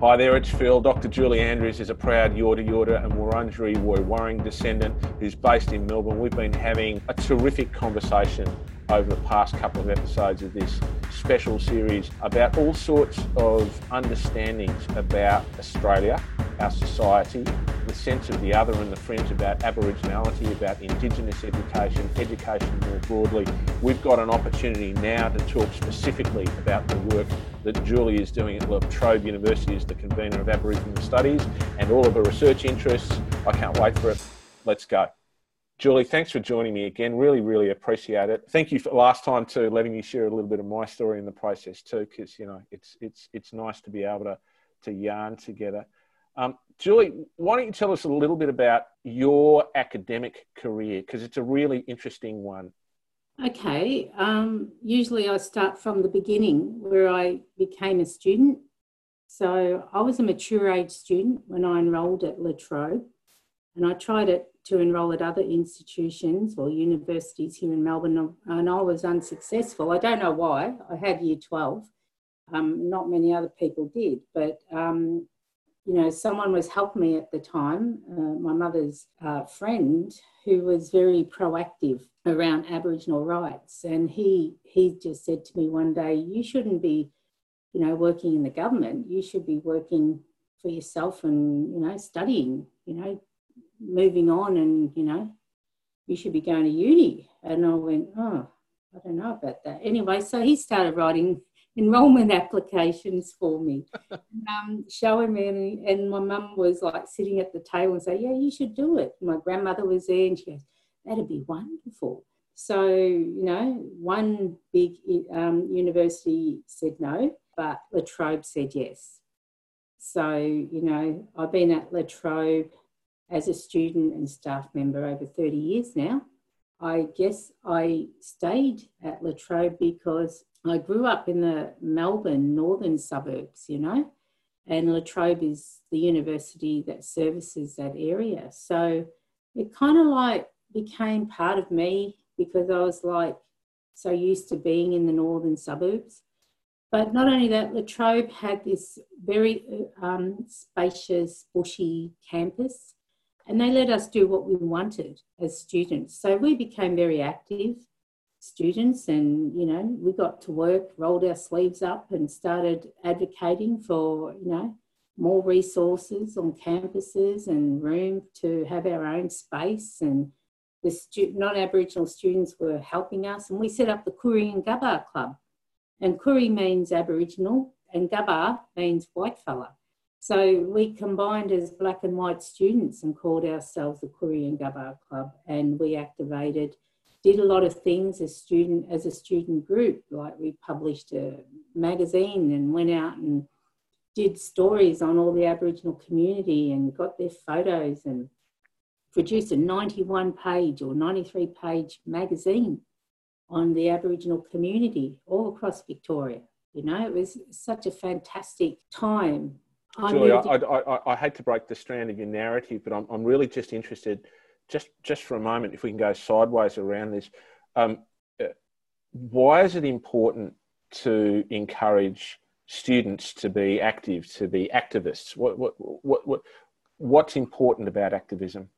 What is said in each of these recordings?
Hi there, it's Phil. Dr. Julie Andrews is a proud Yorta Yorta and Wurundjeri Woiwurrung descendant who's based in Melbourne. We've been having a terrific conversation over the past couple of episodes of this special series about all sorts of understandings about Australia, our society, the sense of the other and the fringe about Aboriginality, about Indigenous education, education more broadly. We've got an opportunity now to talk specifically about the work that Julie is doing at La Trobe University as the convener of Aboriginal Studies and all of her research interests. I can't wait for it. Let's go. Julie, thanks for joining me again. Really, really appreciate it. Thank you for last time too, letting me share a little bit of my story in the process too, because you know it's it's it's nice to be able to to yarn together. Um, Julie, why don't you tell us a little bit about your academic career because it's a really interesting one. Okay. Um, usually I start from the beginning where I became a student. So I was a mature age student when I enrolled at La Trobe, and I tried it to enrol at other institutions or universities here in Melbourne, and I was unsuccessful. I don't know why. I had year 12. Um, not many other people did, but um, you know, someone was helping me at the time, uh, my mother's uh, friend, who was very proactive around Aboriginal rights. And he, he just said to me one day, You shouldn't be, you know, working in the government. You should be working for yourself and, you know, studying, you know, moving on and, you know, you should be going to uni. And I went, Oh, I don't know about that. Anyway, so he started writing enrollment applications for me, um, showing me. And, and my mum was like sitting at the table and say, "Yeah, you should do it." My grandmother was there, and she goes, "That'd be wonderful." So you know, one big um, university said no, but La Trobe said yes. So you know, I've been at La Trobe as a student and staff member over 30 years now. I guess I stayed at La Trobe because I grew up in the Melbourne northern suburbs, you know, and La Trobe is the university that services that area. So it kind of like became part of me because I was like so used to being in the northern suburbs. But not only that, La Trobe had this very um, spacious, bushy campus, and they let us do what we wanted as students. So we became very active students and you know we got to work rolled our sleeves up and started advocating for you know more resources on campuses and room to have our own space. And the stu- non-aboriginal students were helping us. And we set up the Koori and Gubba Club. And Koori means aboriginal and Gubba means white fella. So we combined as black and white students and called ourselves the Koori and Gubba Club. And we activated did a lot of things as student as a student group like we published a magazine and went out and did stories on all the aboriginal community and got their photos and produced a 91 page or 93 page magazine on the aboriginal community all across victoria. You know it was such a fantastic time. Julie, I, I, I, I, hate to break the strand of your narrative, but I'm, I'm really just interested just just for a moment, if we can go sideways around this, um, uh, why is it important to encourage students to be active, to be activists? What what what, what what's important about activism?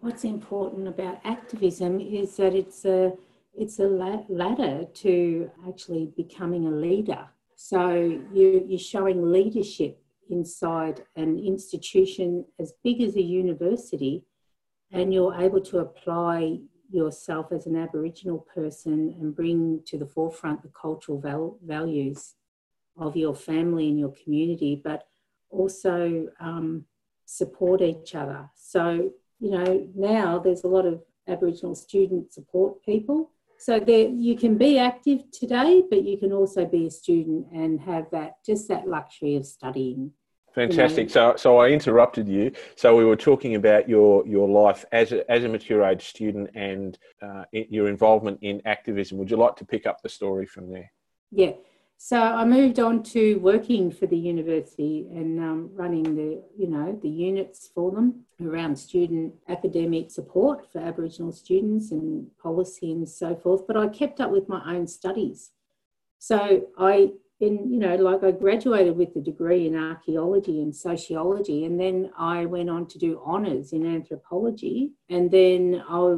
What's important about activism is that it's a it's a ladder to actually becoming a leader. So you, you're showing leadership inside an institution as big as a university and you're able to apply yourself as an Aboriginal person and bring to the forefront the cultural val- values of your family and your community, but also um, support each other. So, you know, now there's a lot of Aboriginal student support people. So there, you can be active today, but you can also be a student and have that just that luxury of studying Fantastic. So, so I interrupted you. So we were talking about your your life as a, as a mature age student and uh, your involvement in activism. Would you like to pick up the story from there? Yeah. So I moved on to working for the university and um, running the you know the units for them around student academic support for Aboriginal students and policy and so forth. But I kept up with my own studies. So I in, you know, like I graduated with a degree in archaeology and sociology, and then I went on to do honours in anthropology. And then I,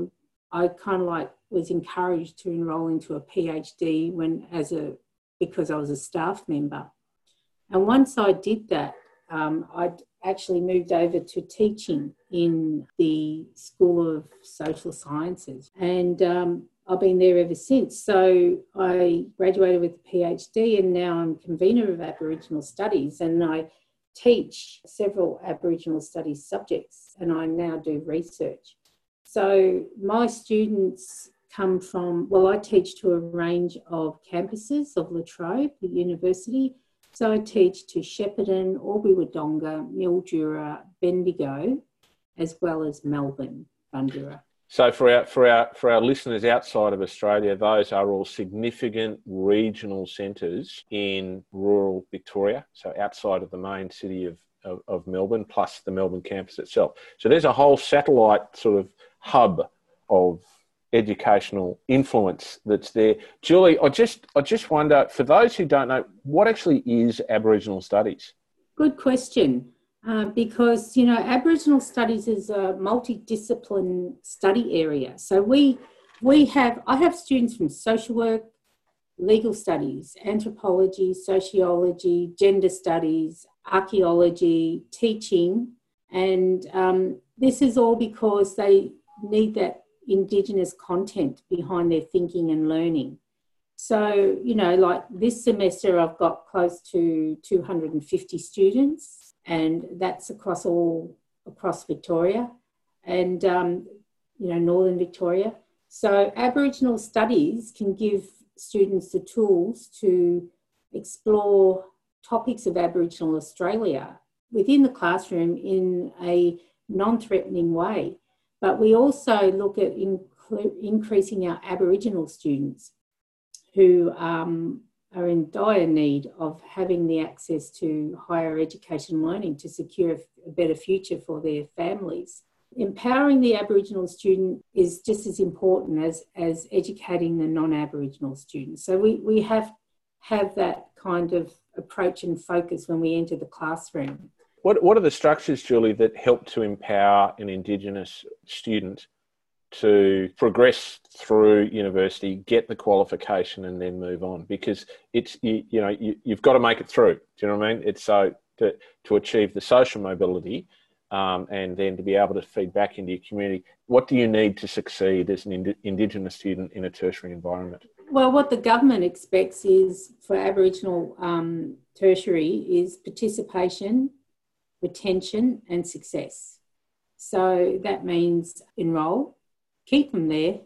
I kind of like was encouraged to enrol into a PhD when, as a, because I was a staff member. And once I did that, um, I actually moved over to teaching in the School of Social Sciences. And um, I've been there ever since. So I graduated with a PhD and now I'm convener of Aboriginal Studies and I teach several Aboriginal Studies subjects and I now do research. So my students come from, well, I teach to a range of campuses of La Trobe, the university. So I teach to Shepparton, Albury Wodonga, Mildura, Bendigo, as well as Melbourne, Bundoora. So for our for our for our listeners outside of Australia, those are all significant regional centres in rural Victoria, so outside of the main city of, of, of Melbourne, plus the Melbourne campus itself. So there's a whole satellite sort of hub of educational influence that's there. Julie, I just I just wonder for those who don't know, what actually is Aboriginal studies? Good question. Uh, because you know Aboriginal studies is a multidiscipline study area. So we we have I have students from social work, legal studies, anthropology, sociology, gender studies, archaeology, teaching, and um, this is all because they need that Indigenous content behind their thinking and learning. So, you know, like this semester, I've got close to 250 students and that's across all across Victoria and um, you know northern Victoria. So Aboriginal studies can give students the tools to explore topics of Aboriginal Australia within the classroom in a non-threatening way. But we also look at increasing our Aboriginal students who um, are in dire need of having the access to higher education learning to secure a better future for their families. Empowering the Aboriginal student is just as important as, as educating the non Aboriginal student. So we, we have have that kind of approach and focus when we enter the classroom. What, what are the structures, Julie, that help to empower an Indigenous student to progress through university, get the qualification, and then move on because it's you, you know you, have got to make it through. Do you know what I mean? It's so to to achieve the social mobility. Um, and then to be able to feed back into your community. What do you need to succeed as an ind- Indigenous student in a tertiary environment? Well, what the government expects is for Aboriginal um, tertiary is participation, retention, and success. So that means enrol, keep them there,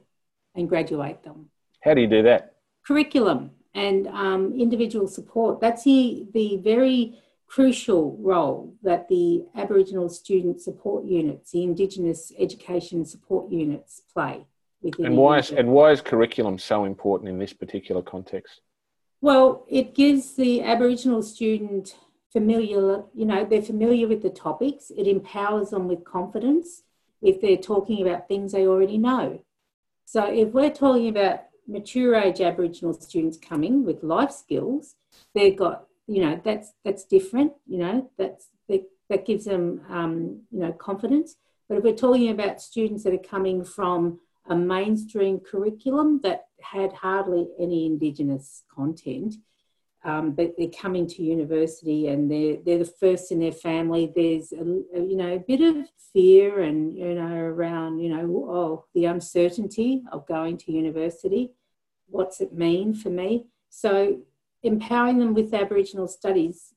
and graduate them. How do you do that? Curriculum and um, individual support. That's the, the very crucial role that the Aboriginal student support units, the Indigenous education support units, play. Within and why is and why is curriculum so important in this particular context? Well, it gives the Aboriginal student familiar, you know, they're familiar with the topics. It empowers them with confidence if they're talking about things they already know. So if we're talking about mature age Aboriginal students coming with life skills, they've got, you know, that's that's different, you know, that's that, that gives them, um, you know, confidence. But if we're talking about students that are coming from a mainstream curriculum that had hardly any Indigenous content, um, but they're coming to university and they're they're the first in their family. There's a, you know a bit of fear and you know around you know oh the uncertainty of going to university. What's it mean for me? So empowering them with Aboriginal studies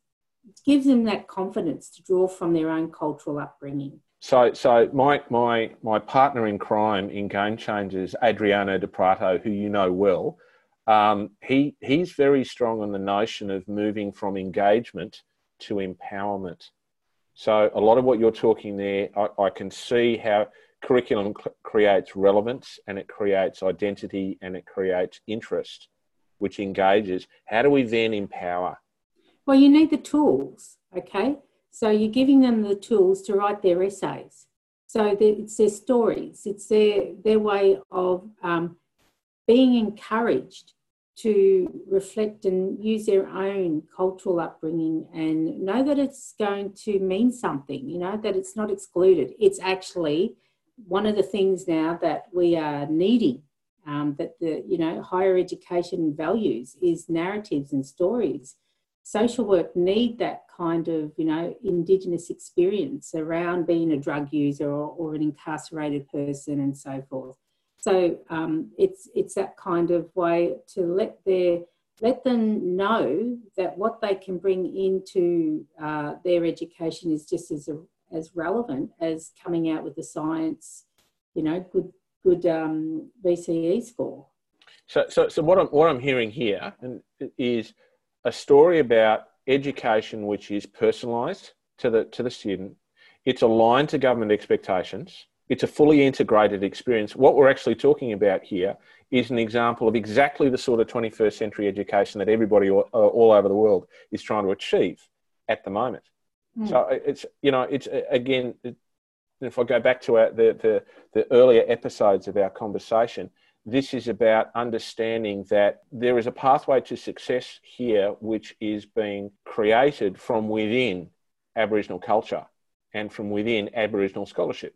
gives them that confidence to draw from their own cultural upbringing. So, so my my my partner in crime in Game Changers, Adriano Di Prato, who you know well um, he he's very strong on the notion of moving from engagement to empowerment. So a lot of what you're talking there, I, I can see how curriculum cl- creates relevance and it creates identity and it creates interest, which engages. How do we then empower? Well, you need the tools, okay? So you're giving them the tools to write their essays. So it's their stories, it's their, their way of um, being encouraged to reflect and use their own cultural upbringing and know that it's going to mean something, you know, that it's not excluded. It's actually one of the things now that we are needing um, that the you know higher education values is narratives and stories social work need that kind of you know indigenous experience around being a drug user or, or an incarcerated person and so forth so um, it's it's that kind of way to let their let them know that what they can bring into uh, their education is just as as relevant as coming out with the science you know good good um, VCE score. So, so, so what I'm what I'm hearing here is a story about education which is personalised to the to the student. It's aligned to government expectations. It's a fully integrated experience. What we're actually talking about here is an example of exactly the sort of 21st century education that everybody all, uh, all over the world is trying to achieve at the moment. Mm. So it's you know it's again if I go back to our, the, the, the earlier episodes of our conversation, this is about understanding that there is a pathway to success here which is being created from within Aboriginal culture and from within Aboriginal scholarship.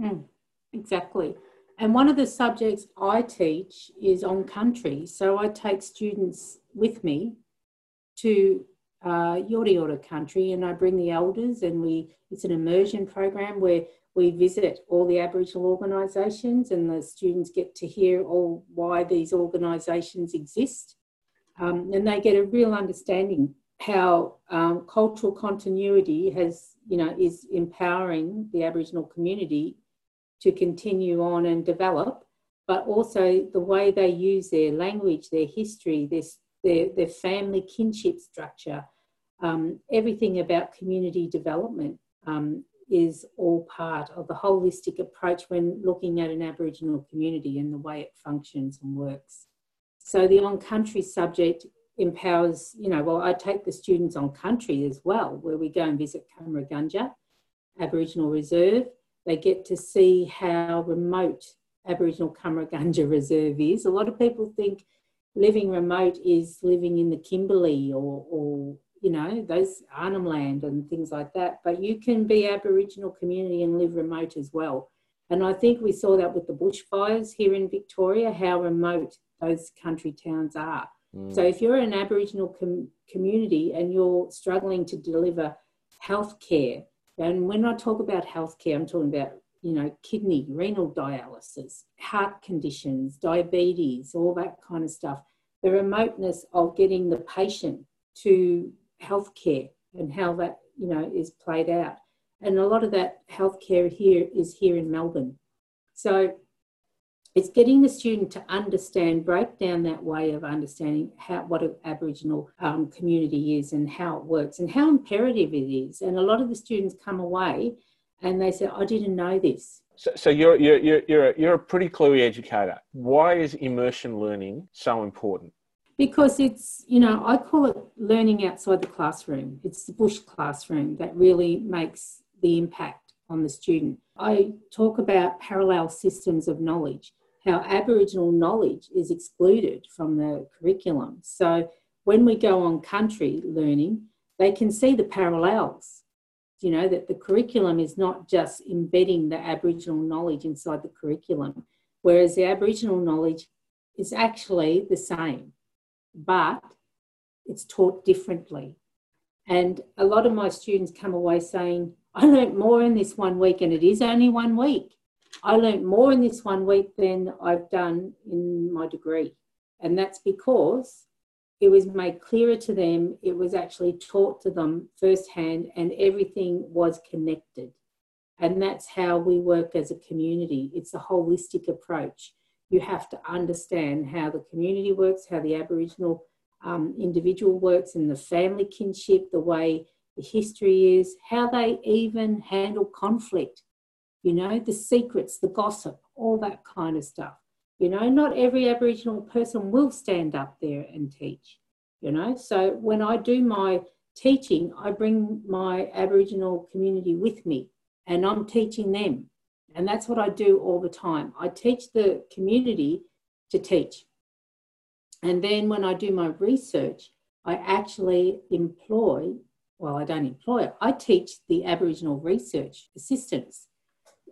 Mm, exactly. And one of the subjects I teach is on country. So I take students with me to uh, Yorta Yorta country and I bring the elders and we it's an immersion program where we visit all the Aboriginal organisations and the students get to hear all why these organisations exist um, and they get a real understanding how um, cultural continuity has you know is empowering the Aboriginal community to continue on and develop but also the way they use their language their history their their, their family kinship structure, um, everything about community development um, is all part of the holistic approach when looking at an Aboriginal community and the way it functions and works. So the on country subject empowers, you know, well, I take the students on country as well, where we go and visit Cummeragunja Aboriginal Reserve. They get to see how remote Aboriginal Cummeragunja Reserve is. A lot of people think living remote is living in the Kimberley or, or you know, those Arnhem Land and things like that. But you can be Aboriginal community and live remote as well. And I think we saw that with the bushfires here in Victoria, how remote those country towns are. Mm. So if you're an Aboriginal com- community and you're struggling to deliver health care, and when I talk about healthcare, I'm talking about you know, kidney, renal dialysis, heart conditions, diabetes, all that kind of stuff. The remoteness of getting the patient to healthcare and how that, you know, is played out. And a lot of that healthcare here is here in Melbourne. So it's getting the student to understand, break down that way of understanding how what an Aboriginal um, community is and how it works and how imperative it is. And a lot of the students come away and they say, I didn't know this. So, so you're, you're, you're, you're, a, you're a pretty cluey educator. Why is immersion learning so important? Because it's, you know, I call it learning outside the classroom. It's the bush classroom that really makes the impact on the student. I talk about parallel systems of knowledge, how Aboriginal knowledge is excluded from the curriculum. So when we go on country learning, they can see the parallels you know, that the curriculum is not just embedding the Aboriginal knowledge inside the curriculum, whereas the Aboriginal knowledge is actually the same, but it's taught differently. And a lot of my students come away saying, I learnt more in this one week, and it is only one week. I learnt more in this one week than I've done in my degree. And that's because it was made clearer to them, it was actually taught to them firsthand, and everything was connected. And that's how we work as a community. It's a holistic approach. You have to understand how the community works, how the Aboriginal um, individual works, and the family kinship, the way the history is, how they even handle conflict, you know, the secrets, the gossip, all that kind of stuff. You know, not every Aboriginal person will stand up there and teach, you know. So when I do my teaching, I bring my Aboriginal community with me and I'm teaching them. And that's what I do all the time. I teach the community to teach. And then when I do my research, I actually employ, well, I don't employ, I teach the Aboriginal research assistants,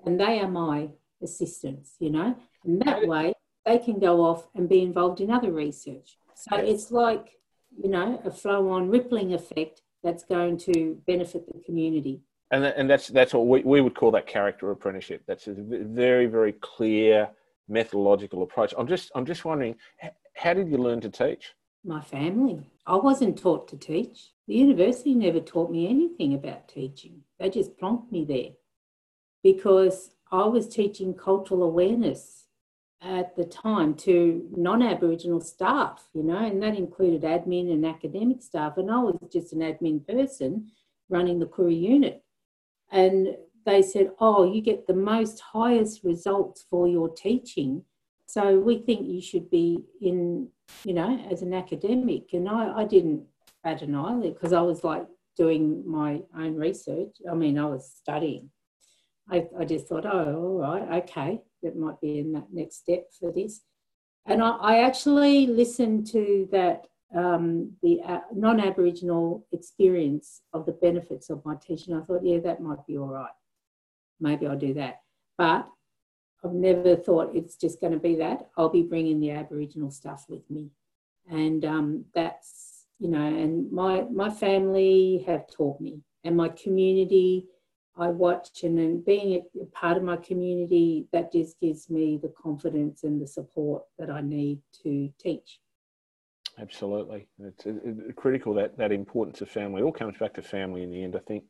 and they are my assistants, you know, and that way they can go off and be involved in other research. So it's like, you know, a flow on rippling effect that's going to benefit the community. And, and that's that's what we, we would call that character apprenticeship. That's a very very clear methodological approach. I'm just I'm just wondering, how did you learn to teach? My family. I wasn't taught to teach. The university never taught me anything about teaching. They just plonked me there because I was teaching cultural awareness at the time to non Aboriginal staff, you know, and that included admin and academic staff. And I was just an admin person running the Koori unit. And they said, Oh, you get the most highest results for your teaching. So we think you should be in, you know, as an academic. And I, I didn't bat an eyelid because I was like doing my own research. I mean, I was studying. I, I just thought, oh, all right, okay that might be in that next step for this. And I, I actually listened to that um, the uh, non-Aboriginal experience of the benefits of my teaching. I thought, yeah, that might be all right. Maybe I'll do that. But I've never thought it's just going to be that. I'll be bringing the Aboriginal stuff with me, and um, that's you know, and my my family have taught me, and my community I watch and then being a part of my community, that just gives me the confidence and the support that I need to teach. Absolutely. It's, critical that, that importance of family. It all comes back to family in the end, I think.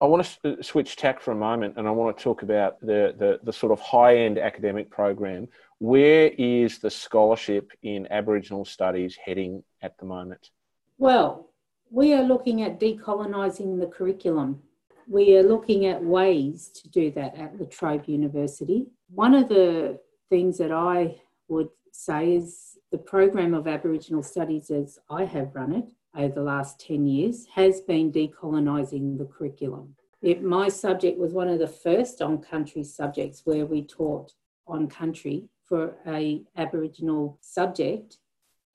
I want to uh, switch tack for a moment and I want to talk about the, the, the sort of high end academic program. Where is the scholarship in Aboriginal studies heading at the moment? Well, we are looking at decolonising the curriculum we are looking at ways to do that at La Trobe University. One of the things that I would say is the program of Aboriginal Studies, as I have run it over the last 10 years, has been decolonising the curriculum. It, my subject was one of the first on country subjects where we taught on country for a Aboriginal subject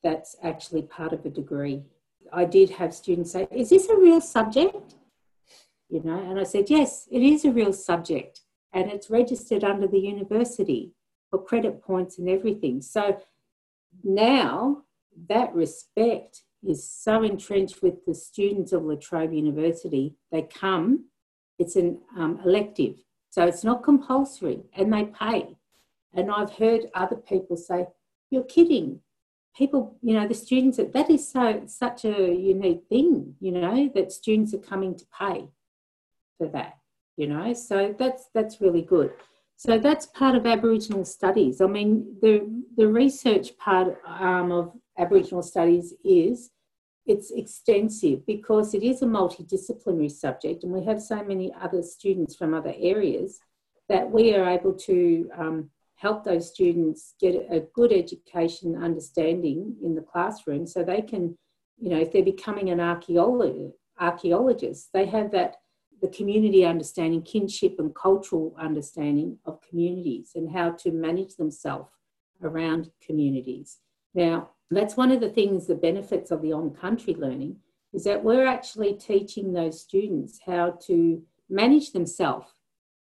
that's actually part of a degree. I did have students say, Is this a real subject? You know and i said yes it is a real subject and it's registered under the university for credit points and everything so now that respect is so entrenched with the students of La Trobe University. They come, it's an um, elective, so it's not compulsory, and they pay. And I've heard other people say, "You're kidding." People, you know, the students that is so such a unique thing, you know, that students are coming to pay for that, you know. So that's that's really good. So that's part of Aboriginal studies. I mean, the the research part um, of Aboriginal studies is it's extensive because it is a multidisciplinary subject, and we have so many other students from other areas that we are able to um, help those students get a good education understanding in the classroom, so they can, you know, if they're becoming an archaeologist, archaeologist, they have that the community understanding, kinship and cultural understanding of communities and how to manage themselves around communities. Now, that's one of the things, the benefits of the on country learning is that we're actually teaching those students how to manage themselves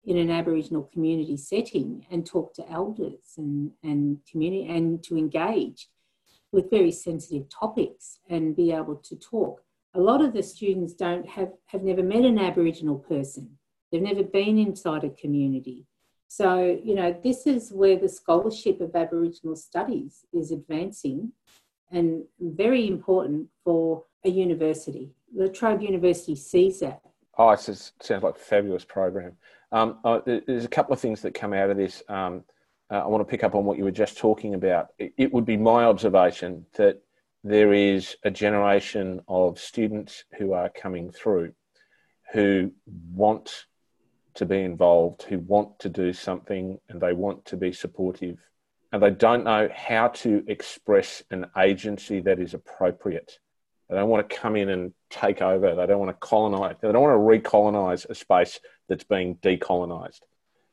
in an Aboriginal community setting and talk to elders and, and community and to engage with very sensitive topics and be able to talk a lot of the students don't have, have never met an Aboriginal person. They've never been inside a community. So, you know, this is where the scholarship of Aboriginal studies is advancing and very important for a university. La Trobe University sees that. Oh, it sounds like a fabulous program. Um, uh, there's a couple of things that come out of this. Um, uh, I want to pick up on what you were just talking about. It, it would be my observation that there is a generation of students who are coming through who want to be involved, who want to do something, and they want to be supportive. And they don't know how to express an agency that is appropriate. They don't want to come in and take over. They don't want to colonize. They don't want to recolonize a space that's being decolonized.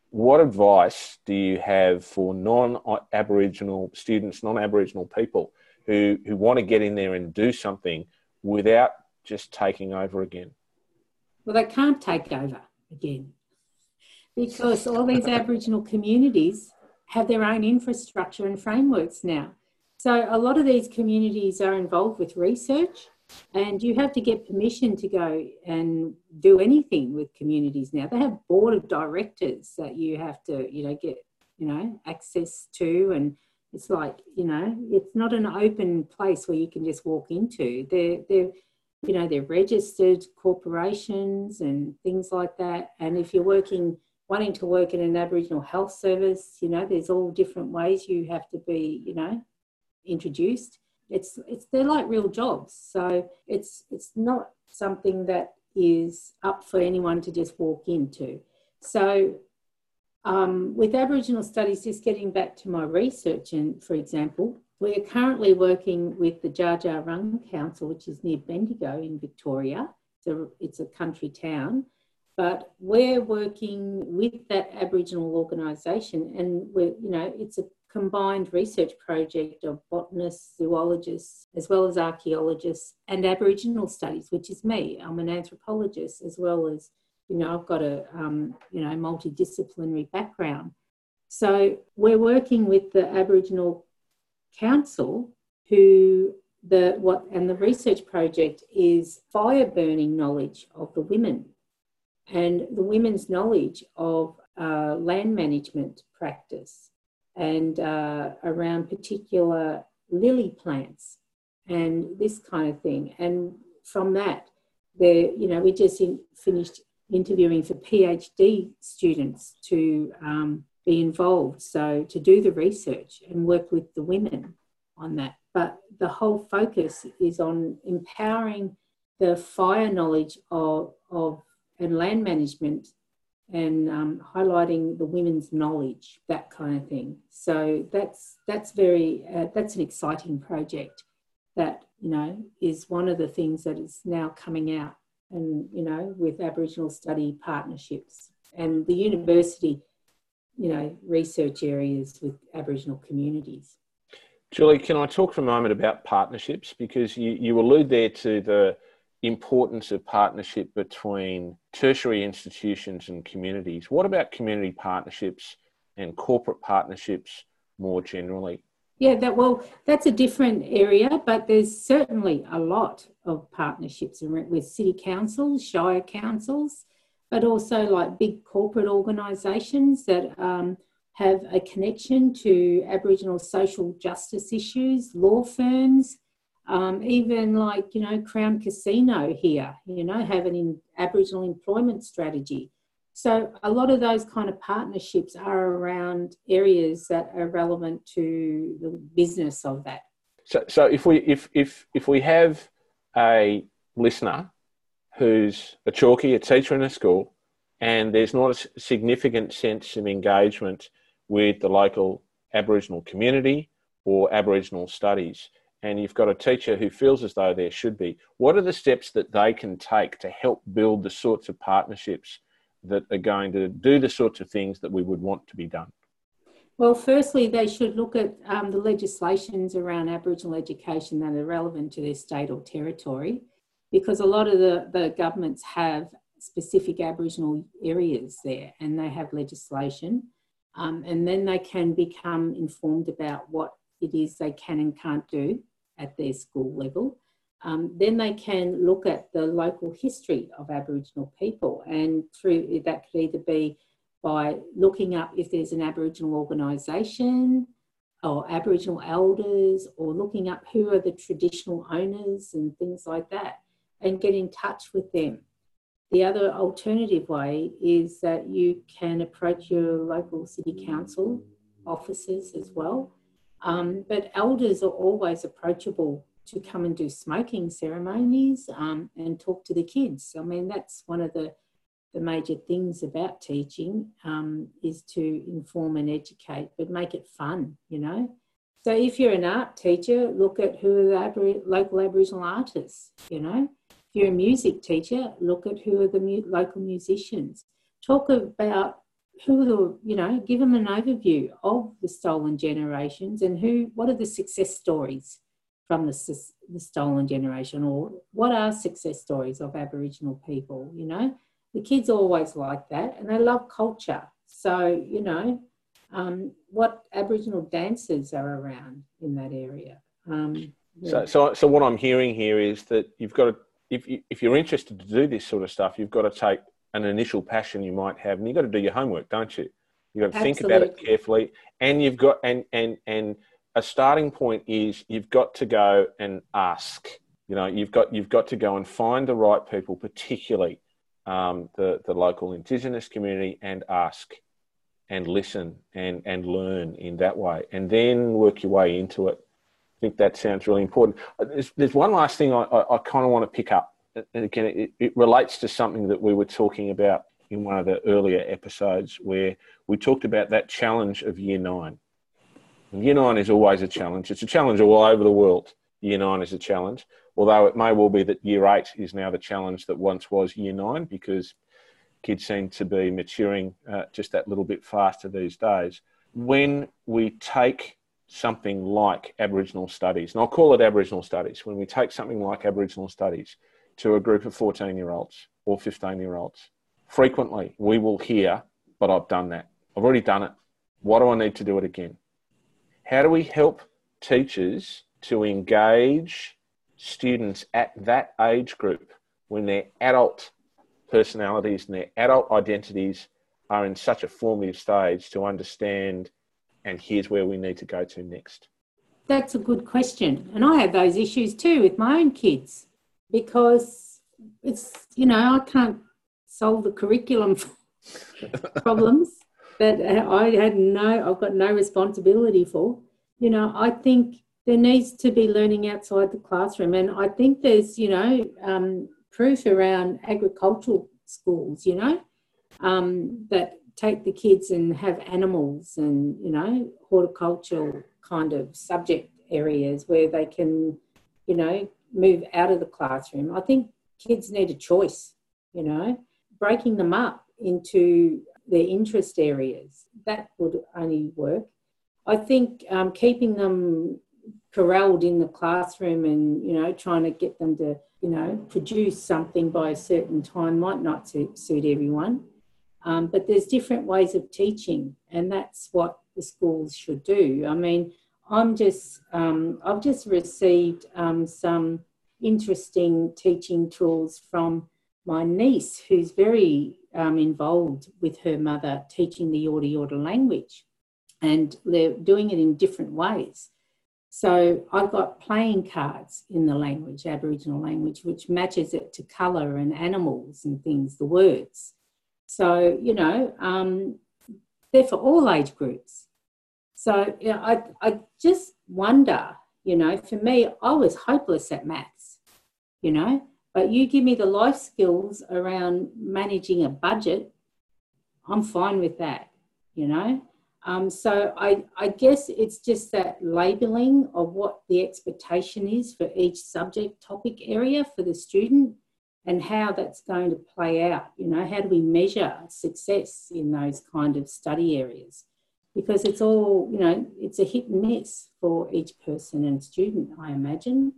What advice do you have for non Aboriginal students, non Aboriginal people who, who want to get in there and do something without just taking over again? Well, they can't take over again because all these Aboriginal communities have their own infrastructure and frameworks now. So a lot of these communities are involved with research and you have to get permission to go and do anything with communities now. They have board of directors that you have to, you know, get, you know, access to and it's like, you know, it's not an open place where you can just walk into. They're they're you know, they're registered corporations and things like that. And if you're working wanting to work in an Aboriginal health service, you know, there's all different ways you have to be, you know, introduced. It's it's they're like real jobs. So it's it's not something that is up for anyone to just walk into. So um, with Aboriginal studies, just getting back to my research, and for example, we are currently working with the Dja Dja Wurrung Council, which is near Bendigo in Victoria. It's a, it's a country town, but we're working with that Aboriginal organisation, and we're you know it's a combined research project of botanists, zoologists, as well as archaeologists, and Aboriginal studies, which is me. I'm an anthropologist as well as, you know, I've got a, um, you know, multidisciplinary background. So we're working with the Aboriginal Council, who the what and the research project is fire burning knowledge of the women and the women's knowledge of uh, land management practice and uh, around particular lily plants and this kind of thing. And from that, there, you know, we just in, finished interviewing for PhD students to um, be involved, so to do the research and work with the women on that. But the whole focus is on empowering the fire knowledge of, of and land management and um, highlighting the women's knowledge, that kind of thing. So that's that's very uh, that's an exciting project that you know is one of the things that is now coming out, and you know with Aboriginal study partnerships and the university, you know, research areas with Aboriginal communities. Julie, can I talk for a moment about partnerships because you, you allude there to the importance of partnership between tertiary institutions and communities. What about community partnerships and corporate partnerships more generally? Yeah, that well, that's a different area, but there's certainly a lot of partnerships with city councils, shire councils, but also like big corporate organisations that um, have a connection to Aboriginal social justice issues, law firms, um, even like, you know, Crown Casino here, you know, have an Aboriginal employment strategy. So a lot of those kind of partnerships are around areas that are relevant to the business of that. So, so if we if if if we have a listener who's a chalky, a teacher in a school, and there's not a significant sense of engagement with the local Aboriginal community or Aboriginal studies, and you've got a teacher who feels as though there should be, what are the steps that they can take to help build the sorts of partnerships that are going to do the sorts of things that we would want to be done? Well, firstly, they should look at um, the legislations around Aboriginal education that are relevant to their state or territory, because a lot of the, the governments have specific Aboriginal areas there and they have legislation. Um, and then they can become informed about what it is they can and can't do at their school level. Um, then they can look at the local history of Aboriginal people, and through that could either be by looking up if there's an Aboriginal organisation or Aboriginal elders, or looking up who are the traditional owners and things like that, and get in touch with them. The other alternative way is that you can approach your local city council offices as well um, but elders are always approachable to come and do smoking ceremonies um, and talk to the kids. I mean, that's one of the, the major things about teaching um, is to inform and educate, but make it fun, you know. So if you're an art teacher, look at who are the local Aboriginal artists, you know. If you're a music teacher, look at who are the mu- local musicians. Talk about who the, you know, give them an overview of the stolen generations and who, what are the success stories from the, the stolen generation or what are success stories of Aboriginal people, you know? The kids always like that and they love culture. So, you know, um, what Aboriginal dances are around in that area. Um, yeah. So, so, so what I'm hearing here is that you've got to, if, you, if you're interested to do this sort of stuff, you've got to take an initial passion you might have and you've got to do your homework, don't you? You've got to Absolutely. think about it carefully and you've got, and, and, and, a starting point is you've got to go and ask. You know, you've got you've got to go and find the right people, particularly um, the the local Indigenous community, and ask, and listen, and and learn in that way, and then work your way into it. I think that sounds really important. Uh, there's, there's one last thing I, I, I kind of want to pick up, and again, it, it relates to something that we were talking about in one of the earlier episodes, where we talked about that challenge of year nine Year nine is always a challenge. It's a challenge all over the world. Year nine is a challenge, although it may well be that year eight is now the challenge that once was year nine because kids seem to be maturing uh, just that little bit faster these days. When we take something like Aboriginal studies, and I'll call it Aboriginal studies, when we take something like Aboriginal studies to a group of 14 year olds or 15 year olds, frequently we will hear, but I've done that. I've already done it. Why do I need to do it again? How do we help teachers to engage students at that age group when their adult personalities and their adult identities are in such a formative stage to understand and here's where we need to go to next? That's a good question. And I have those issues too with my own kids because it's, you know, I can't solve the curriculum problems that I had no, I've got no responsibility for. You know, I think there needs to be learning outside the classroom, and I think there's, you know, um, proof around agricultural schools, you know, um, that take the kids and have animals and, you know, horticultural kind of subject areas where they can, you know, move out of the classroom. I think kids need a choice, you know, breaking them up into their interest areas. That would only work. I think um, keeping them corralled in the classroom and you know trying to get them to you know produce something by a certain time might not suit, suit everyone. Um, but there's different ways of teaching, and that's what the schools should do. I mean, I'm just um, I've just received um, some interesting teaching tools from my niece, who's very um, involved with her mother teaching the Yorta Yorta language, and they're doing it in different ways. So I've got playing cards in the language, Aboriginal language, which matches it to colour and animals and things, the words. So, you know, um, they're for all age groups. So, you know, I, I just wonder, you know, for me, I was hopeless at maths, you know, but you give me the life skills around managing a budget, I'm fine with that, you know. Um, so I, I guess it's just that labeling of what the expectation is for each subject topic area for the student and how that's going to play out. You know, how do we measure success in those kind of study areas? Because it's all, you know, it's a hit and miss for each person and student, I imagine.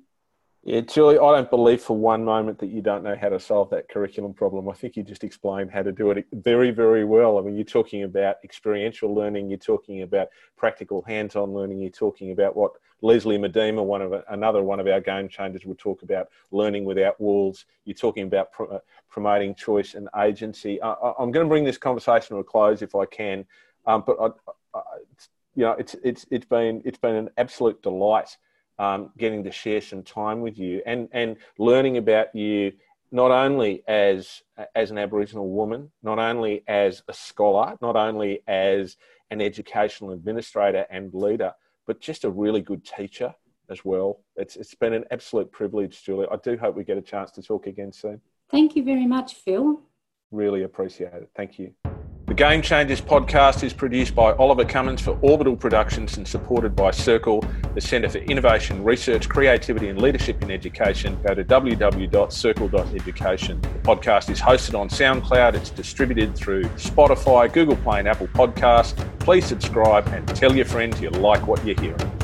Yeah, Julie, I don't believe for one moment that you don't know how to solve that curriculum problem. I think you just explained how to do it very, very well. I mean, you're talking about experiential learning, you're talking about practical hands-on learning, you're talking about what Leslie Medema, one of another one of our game changers, would talk about learning without walls. You're talking about uh, promoting choice and agency. I, am going to bring this conversation to a close if I can, um, but I, I, you know, it's it's it's been it's been an absolute delight um, getting to share some time with you and, and learning about you not only as as an Aboriginal woman, not only as a scholar, not only as an educational administrator and leader, but just a really good teacher as well. It's it's been an absolute privilege, Julie. I do hope we get a chance to talk again soon. Thank you very much, Phil. Really appreciate it. Thank you. The Game Changers podcast is produced by Oliver Cummins for Orbital Productions and supported by Circle, the Centre for Innovation, Research, Creativity and Leadership in Education. Go to www.circle.education. The podcast is hosted on SoundCloud. It's distributed through Spotify, Google Play and Apple Podcasts. Please subscribe and tell your friends you like what you're hearing.